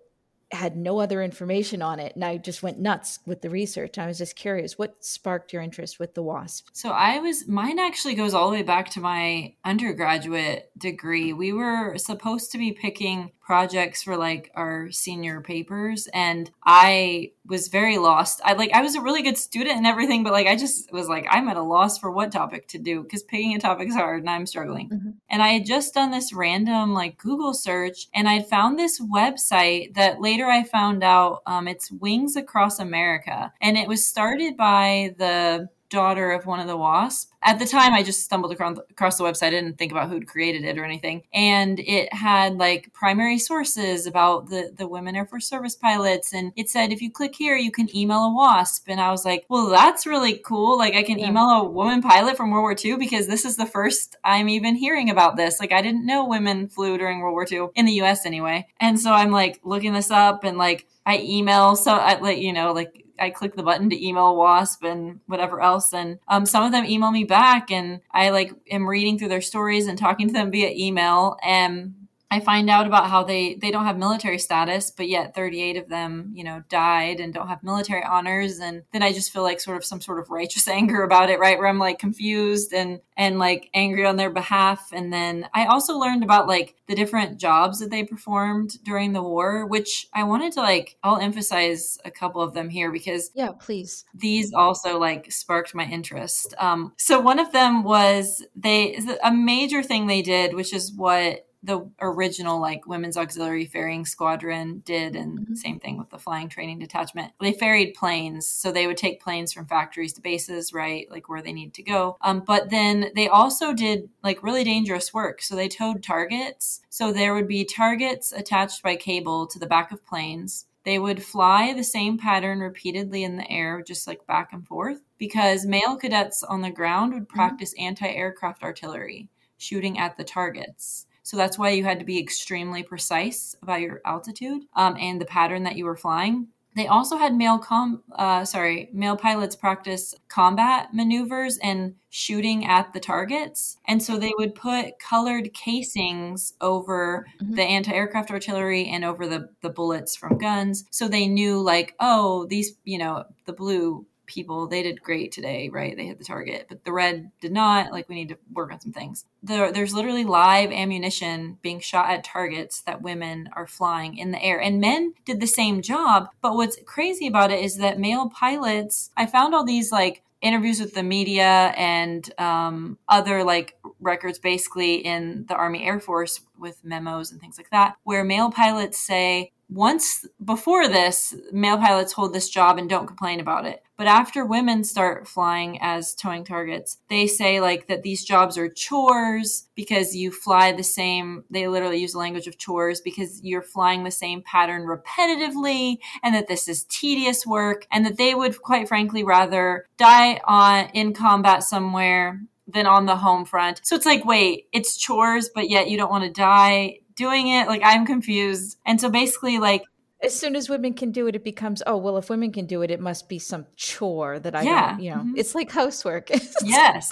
had no other information on it and I just went nuts with the research. I was just curious what sparked your interest with the WASP? So I was mine actually goes all the way back to my undergraduate degree. We were supposed to be picking projects for like our senior papers and I was very lost. I like I was a really good student and everything but like I just was like I'm at a loss for what topic to do cuz picking a topic is hard and I'm struggling. Mm-hmm. And I had just done this random like Google search and I found this website that later I found out um, it's Wings Across America. And it was started by the daughter of one of the WASP. At the time, I just stumbled across the website. I didn't think about who'd created it or anything. And it had like primary sources about the, the women Air Force service pilots. And it said, if you click here, you can email a WASP. And I was like, well, that's really cool. Like, I can yeah. email a woman pilot from World War II because this is the first I'm even hearing about this. Like, I didn't know women flew during World War II in the US anyway. And so I'm like looking this up and like, I email so I like you know like I click the button to email Wasp and whatever else. And um, some of them email me back, and I like am reading through their stories and talking to them via email. And I find out about how they they don't have military status, but yet 38 of them, you know, died and don't have military honors. And then I just feel like sort of some sort of righteous *laughs* anger about it, right? Where I'm like confused and and like angry on their behalf. And then I also learned about like the different jobs that they performed during the war, which I wanted to like I'll emphasize a couple of them here because yeah, please. These also like sparked my interest. Um, so one of them was they a major thing they did, which is what the original like women's auxiliary ferrying squadron did and mm-hmm. same thing with the flying training detachment they ferried planes so they would take planes from factories to bases right like where they need to go um, but then they also did like really dangerous work so they towed targets so there would be targets attached by cable to the back of planes they would fly the same pattern repeatedly in the air, just like back and forth, because male cadets on the ground would mm-hmm. practice mm-hmm. anti aircraft artillery, shooting at the targets. So that's why you had to be extremely precise about your altitude um, and the pattern that you were flying. They also had male com uh, sorry male pilots practice combat maneuvers and shooting at the targets, and so they would put colored casings over mm-hmm. the anti-aircraft artillery and over the the bullets from guns, so they knew like oh these you know the blue people they did great today right? They hit the target but the red did not like we need to work on some things. There, there's literally live ammunition being shot at targets that women are flying in the air and men did the same job but what's crazy about it is that male pilots i found all these like interviews with the media and um, other like records basically in the army air force with memos and things like that where male pilots say once before this, male pilots hold this job and don't complain about it. But after women start flying as towing targets, they say like that these jobs are chores because you fly the same, they literally use the language of chores because you're flying the same pattern repetitively and that this is tedious work and that they would quite frankly rather die on in combat somewhere than on the home front. So it's like, wait, it's chores, but yet you don't want to die doing it. Like I'm confused. And so basically, like as soon as women can do it, it becomes, oh, well, if women can do it, it must be some chore that I yeah. don't, you know, mm-hmm. it's like housework. *laughs* yes.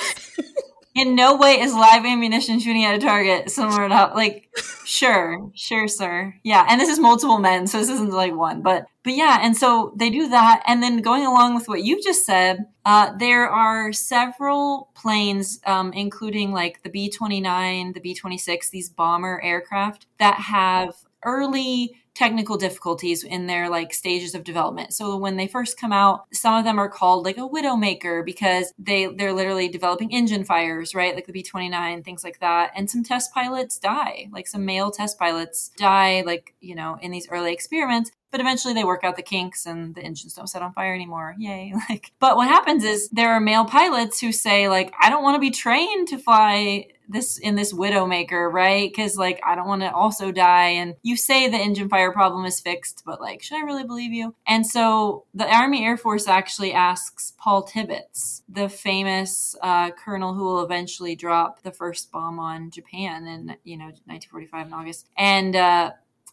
In no way is live ammunition shooting at a target similar to like, sure, sure, sir. Yeah. And this is multiple men. So this isn't like one, but, but yeah. And so they do that. And then going along with what you just said, uh, there are several planes, um, including like the B 29, the B 26, these bomber aircraft that have early technical difficulties in their like stages of development. So when they first come out, some of them are called like a widowmaker because they they're literally developing engine fires, right? Like the B29, things like that. And some test pilots die. Like some male test pilots die like, you know, in these early experiments but eventually they work out the kinks and the engines don't set on fire anymore yay *laughs* like but what happens is there are male pilots who say like i don't want to be trained to fly this in this widowmaker right because like i don't want to also die and you say the engine fire problem is fixed but like should i really believe you and so the army air force actually asks paul tibbets the famous uh, colonel who will eventually drop the first bomb on japan in you know 1945 in august and uh,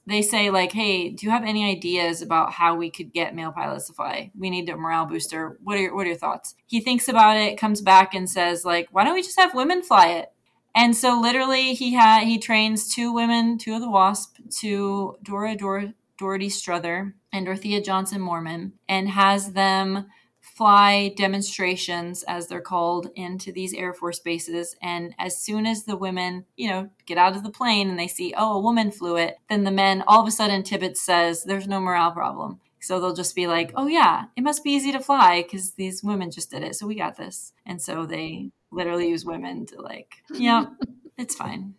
they say like, "Hey, do you have any ideas about how we could get male pilots to fly? We need a morale booster. What are your, what are your thoughts?" He thinks about it, comes back and says like, "Why don't we just have women fly it?" And so literally he had he trains two women, two of the WASP, to Dora Dora Dorothy Strother and Dorothea Johnson Moorman, and has them fly demonstrations, as they're called, into these Air Force bases. And as soon as the women, you know, get out of the plane and they see, oh, a woman flew it, then the men, all of a sudden, Tibbets says, there's no morale problem. So they'll just be like, oh, yeah, it must be easy to fly because these women just did it. So we got this. And so they literally use women to, like, *laughs* yeah, it's fine.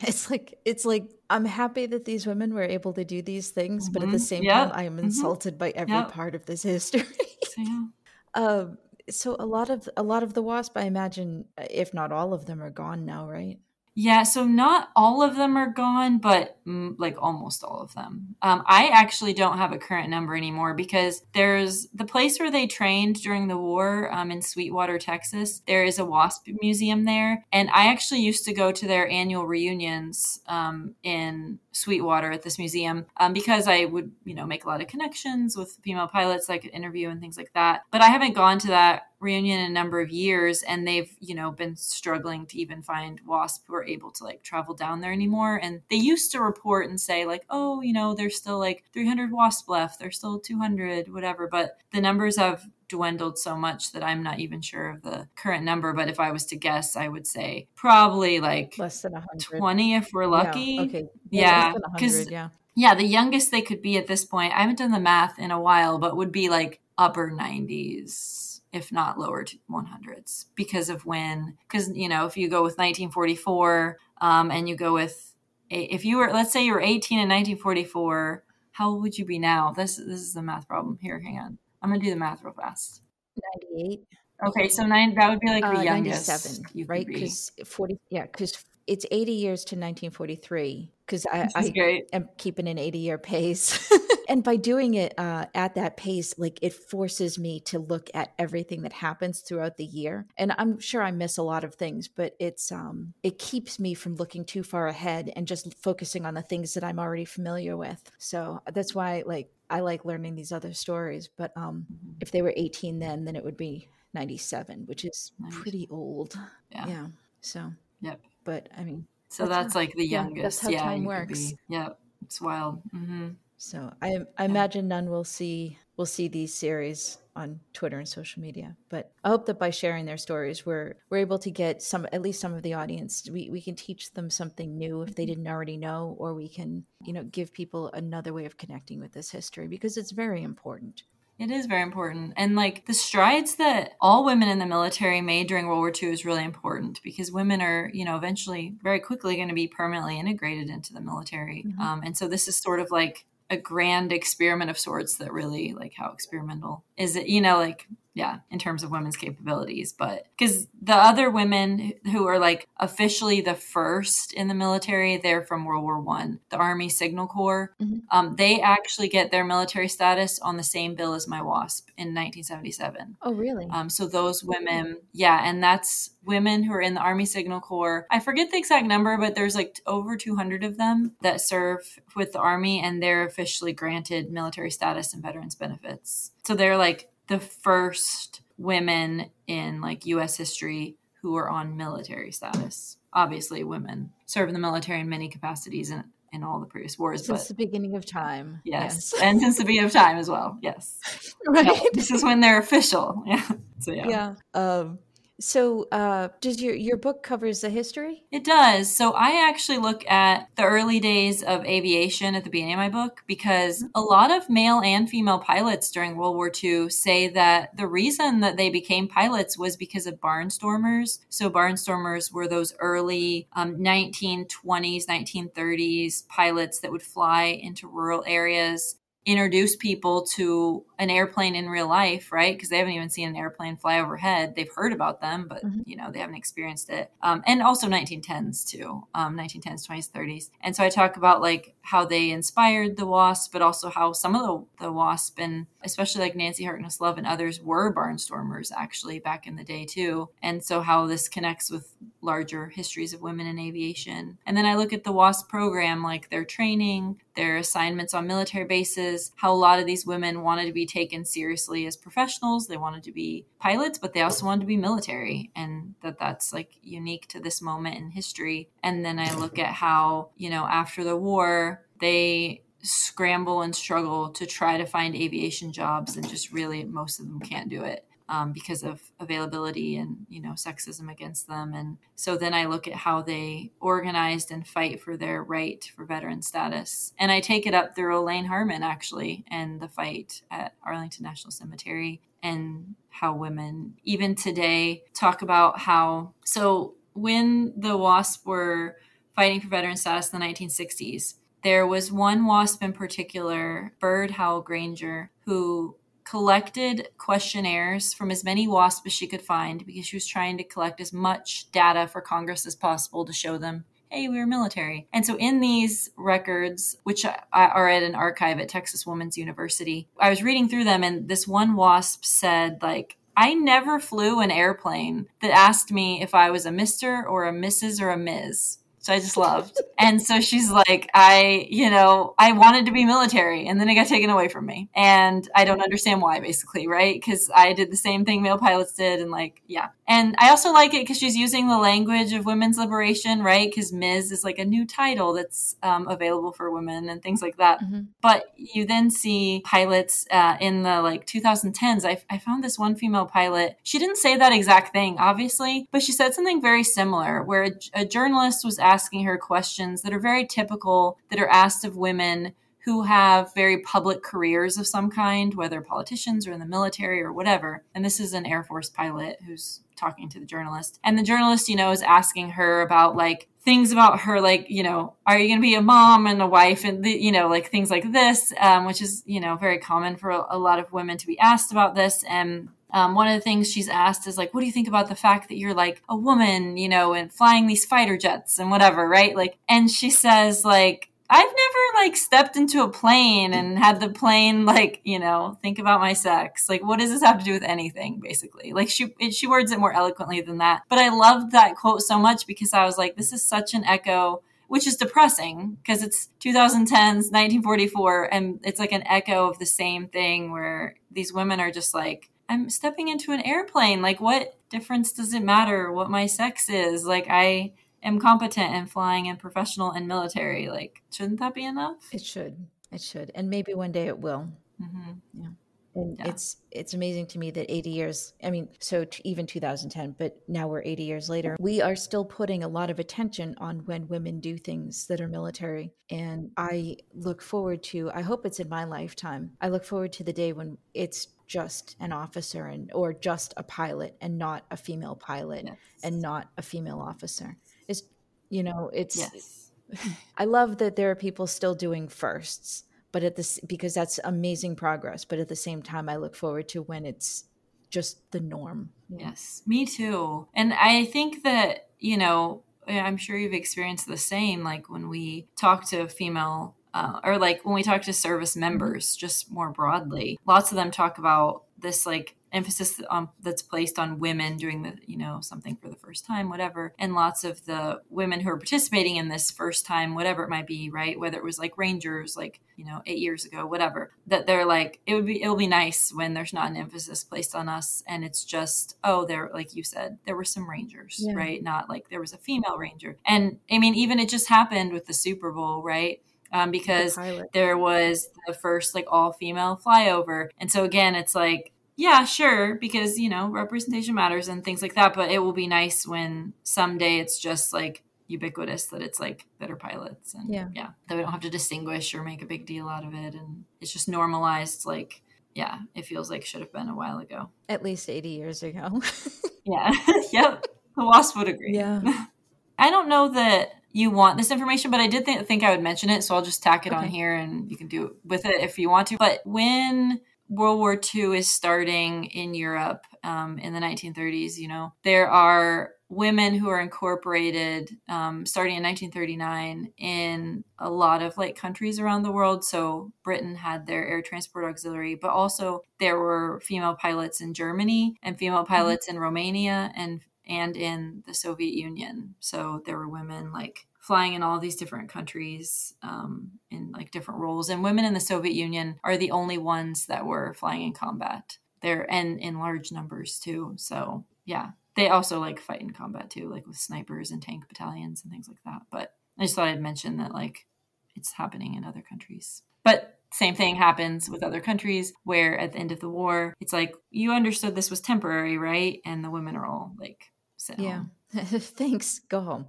It's like it's like I'm happy that these women were able to do these things, mm-hmm. but at the mm-hmm. same yep. time, I am mm-hmm. insulted mm-hmm. by every yep. part of this history. *laughs* so, yeah. um, so a lot of a lot of the wasp, I imagine, if not all of them, are gone now, right? Yeah, so not all of them are gone, but mm, like almost all of them. Um, I actually don't have a current number anymore because there's the place where they trained during the war um, in Sweetwater, Texas. There is a WASP museum there. And I actually used to go to their annual reunions um, in Sweetwater at this museum um, because I would, you know, make a lot of connections with female pilots I could interview and things like that. But I haven't gone to that reunion in a number of years and they've you know been struggling to even find wasp who are able to like travel down there anymore. And they used to report and say like oh you know there's still like 300 wasp left. There's still 200 whatever. But the numbers have dwindled so much that i'm not even sure of the current number. But if i was to guess i would say probably like less than 100 20 if we're lucky. yeah, okay yeah because yeah. yeah the youngest they could be at this point i haven't done the math in a while but would be like upper 90s if not lower to 100s because of when because you know if you go with 1944 um, and you go with if you were let's say you were 18 in 1944 how old would you be now? This this is the math problem. Here hang on. I'm gonna do the math real fast. 98 okay so nine that would be like the uh, youngest 97 right? because 40 yeah because it's 80 years to 1943 because I, I am keeping an 80 year pace. *laughs* and by doing it uh, at that pace, like it forces me to look at everything that happens throughout the year. And I'm sure I miss a lot of things, but it's um, it keeps me from looking too far ahead and just focusing on the things that I'm already familiar with. So that's why like I like learning these other stories. But um, mm-hmm. if they were 18 then, then it would be 97, which is pretty old. Yeah. yeah. So. Yep. But I mean, so that's, that's how, like the youngest. Yeah, that's how yeah, time works. Be, yeah, it's wild. Mm-hmm. So I I imagine none will see will see these series on Twitter and social media. But I hope that by sharing their stories, we're we're able to get some at least some of the audience. We we can teach them something new if they mm-hmm. didn't already know, or we can you know give people another way of connecting with this history because it's very important. It is very important. And like the strides that all women in the military made during World War II is really important because women are, you know, eventually very quickly going to be permanently integrated into the military. Mm-hmm. Um, and so this is sort of like a grand experiment of sorts that really like how experimental is it, you know, like yeah in terms of women's capabilities but because the other women who are like officially the first in the military they're from world war one the army signal corps. Mm-hmm. um, they actually get their military status on the same bill as my wasp in 1977 oh really? Um, so those women yeah and that's women who are in the army signal corps. I forget the exact number but there's like over 200 of them that serve with the army and they're officially granted military status and veterans benefits. So they're like the first women in like US history who are on military status. Obviously, women serve in the military in many capacities in, in all the previous wars. Since but, the beginning of time. Yes. yes. and since the beginning of time as well. Yes. *laughs* Right. Yeah, this is when they're official. *laughs* Yeah. So, yeah. Yeah. Um, so, uh, does your your book covers the history? It does. So, I actually look at the early days of aviation at the beginning of my book because a lot of male and female pilots during World War II say that the reason that they became pilots was because of barnstormers. So, barnstormers were those early um, 1920s, 1930s pilots that would fly into rural areas introduce people to an airplane in real life, right? Because they haven't even seen an airplane fly overhead. They've heard about them, but mm-hmm. you know they haven't experienced it. Um, and also 1910s too, um, 1910s, 20s, 30s. And so I talk about like how they inspired the Wasp, but also how some of the, the Wasp and especially like Nancy Harkness Love and others were barnstormers actually back in the day too. And so how this connects with larger histories of women in aviation. And then I look at the WASP program, like their training, their assignments on military bases, how a lot of these women wanted to be taken seriously as professionals. They wanted to be pilots, but they also wanted to be military, and that that's like unique to this moment in history. And then I look at how, you know, after the war, they scramble and struggle to try to find aviation jobs and just really most of them can't do it um, because of availability and you know sexism against them. And so then i look at how they organized and fight for their right for veteran status. And i take it up through elaine harmon actually and the fight at arlington national cemetery and how women even today talk about how so when the wasp were fighting for veteran status in the 1960s there was one wasp in particular Byrd Howell Granger who collected questionnaires from as many WASPs as she could find because she was trying to collect as much data for Congress as possible to show them, hey, we were military. And so in these records, which are at an archive at Texas Women's University, I was reading through them and this one WASP said, like, I never flew an airplane that asked me if I was a Mr. or a Mrs. or a Ms which I just loved. and so she's like, I, you know, I wanted to be military and then it got taken away from me. And I don't understand why, basically, right? Because I did the same thing male pilots did. And like, yeah. And I also like it because she's using the language of women's liberation, right? Because Ms. is like a new title that's um, available for women and things like that. Mm-hmm. But you then see pilots uh, in the like 2010s. I, I found this one female pilot. She didn't say that exact thing, obviously, but she said something very similar where a, a journalist was asking her questions that are very typical that are asked of women who have very public careers of some kind, whether politicians or in the military or whatever. And this is an Air Force pilot who's talking to the journalist. And the journalist, you know, is asking her about like things about her, like, you know, are you going to be a mom and a wife and, the, you know, like things like this, um, which is, you know, very common for a, a lot of women to be asked about this. And um, one of the things she's asked is like, what do you think about the fact that you're like a woman, you know, and flying these fighter jets and whatever, right? Like, and she says like, I've never like stepped into a plane and had the plane like, you know, think about my sex. Like, what does this have to do with anything, basically? Like, she she words it more eloquently than that. But I loved that quote so much because I was like, this is such an echo which is depressing because it's 2010s 1944 and it's like an echo of the same thing where these women are just like I'm stepping into an airplane. Like, what difference does it matter what my sex is? Like, I am competent in flying and professional and military. Like, shouldn't that be enough? It should. It should. And maybe one day it will. Mm-hmm. Yeah. And yeah. it's it's amazing to me that 80 years, I mean, so t- even 2010, but now we're 80 years later, we are still putting a lot of attention on when women do things that are military. And I look forward to, I hope it's in my lifetime. I look forward to the day when it's just an officer and or just a pilot and not a female pilot yes. and not a female officer. You know, it's yes. *laughs* I love that there are people still doing firsts, but at this because that's amazing progress, but at the same time I look forward to when it's just the norm. Yes, me too. And I think that, you know, I'm sure you've experienced the same like when we talk to female uh, or like when we talk to service mm-hmm. members just more broadly lots of them talk about this like emphasis on, that's placed on women doing the you know something for the first time whatever. And lots of the women who are participating in this first time whatever it might be right? Whether it was like rangers like you know eight years ago whatever that they're like it would be it'll be nice when there's not an emphasis placed on us and it's just oh there like you said there were some rangers yeah. right? Not like there was a female ranger. And i mean even it just happened with the super bowl right? Um, because the there was the first like all female flyover. And so again, it's like, yeah, sure, because you know representation matters and things like that. But it will be nice when someday it's just like ubiquitous that it's like better pilots and yeah, yeah that we don't have to distinguish or make a big deal out of it, and it's just normalized. Like, yeah, it feels like should have been a while ago, at least eighty years ago. *laughs* yeah, *laughs* yep, the wasp would agree. Yeah, *laughs* I don't know that you want this information, but I did th- think I would mention it, so I'll just tack it okay. on here and you can do with it if you want to. But when World War II is starting in Europe um, in the 1930s, you know, there are women who are incorporated um, starting in 1939 in a lot of like countries around the world. So Britain had their air transport auxiliary, but also there were female pilots in Germany and female mm-hmm. pilots in Romania and and in the Soviet Union. So there were women like flying in all these different countries um, in like different roles. And women in the Soviet Union are the only ones that were flying in combat there and in large numbers too. So yeah, they also like fight in combat too, like with snipers and tank battalions and things like that. But I just thought I'd mention that like it's happening in other countries. But same thing happens with other countries where at the end of the war, it's like, you understood this was temporary, right? And the women are all like, yeah. *laughs* Thanks. Go home.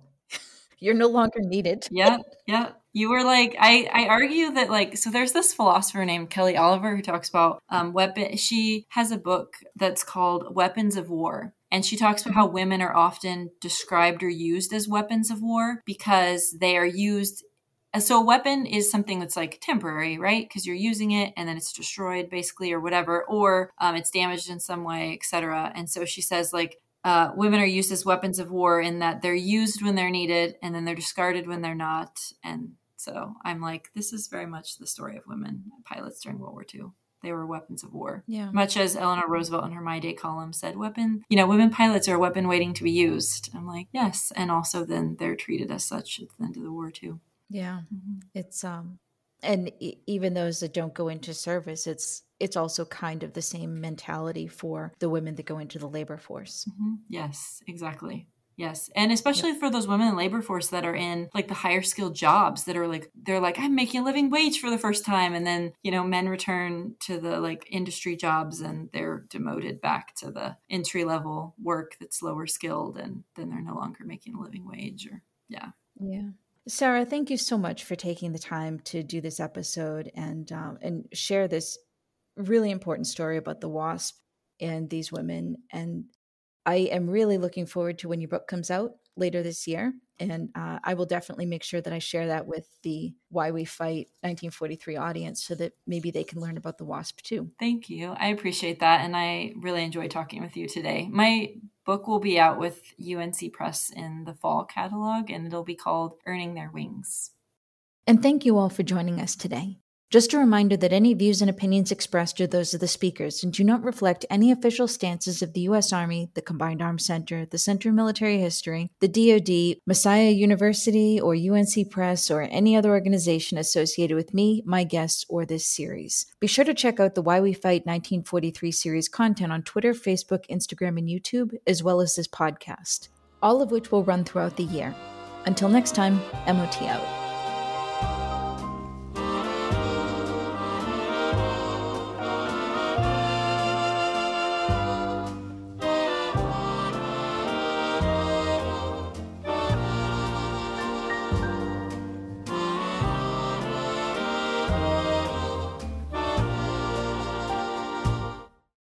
You're no longer needed. yeah. Yeah. You were like, I, I argue that like, so there's this philosopher named Kelly Oliver who talks about um, weapon. She has a book that's called Weapons of War. And she talks about how women are often described or used as weapons of war because they are used so a weapon is something that's like temporary right because you're using it and then it's destroyed basically or whatever or um, it's damaged in some way etc and so she says like uh, women are used as weapons of war in that they're used when they're needed and then they're discarded when they're not and so i'm like this is very much the story of women pilots during world war ii they were weapons of war. Yeah. Much as Eleanor Roosevelt in her My Day column said, weapon, you know, women pilots are a weapon waiting to be used. I'm like, yes. And also then they're treated as such at the end of the war too. Yeah. Mm-hmm. It's um and even those that don't go into service, it's it's also kind of the same mentality for the women that go into the labor force. Mm-hmm. Yes, exactly. Yes. And especially yep. for those women in labor force that are in like the higher skilled jobs that are like they're like I'm making a living wage for the first time and then, you know, men return to the like industry jobs and they're demoted back to the entry level work that's lower skilled and then they're no longer making a living wage or yeah. Yeah. Sarah, thank you so much for taking the time to do this episode and um, and share this really important story about the WASP and these women. And I am really looking forward to when your book comes out later this year. And uh, I will definitely make sure that I share that with the Why We Fight 1943 audience so that maybe they can learn about the WASP too. Thank you. I appreciate that. And I really enjoy talking with you today. My book will be out with UNC Press in the fall catalog, and it'll be called Earning Their Wings. And thank you all for joining us today. Just a reminder that any views and opinions expressed are those of the speakers and do not reflect any official stances of the U.S. Army, the Combined Arms Center, the Center of Military History, the DoD, Messiah University, or UNC Press, or any other organization associated with me, my guests, or this series. Be sure to check out the Why We Fight 1943 series content on Twitter, Facebook, Instagram, and YouTube, as well as this podcast, all of which will run throughout the year. Until next time, MOT out.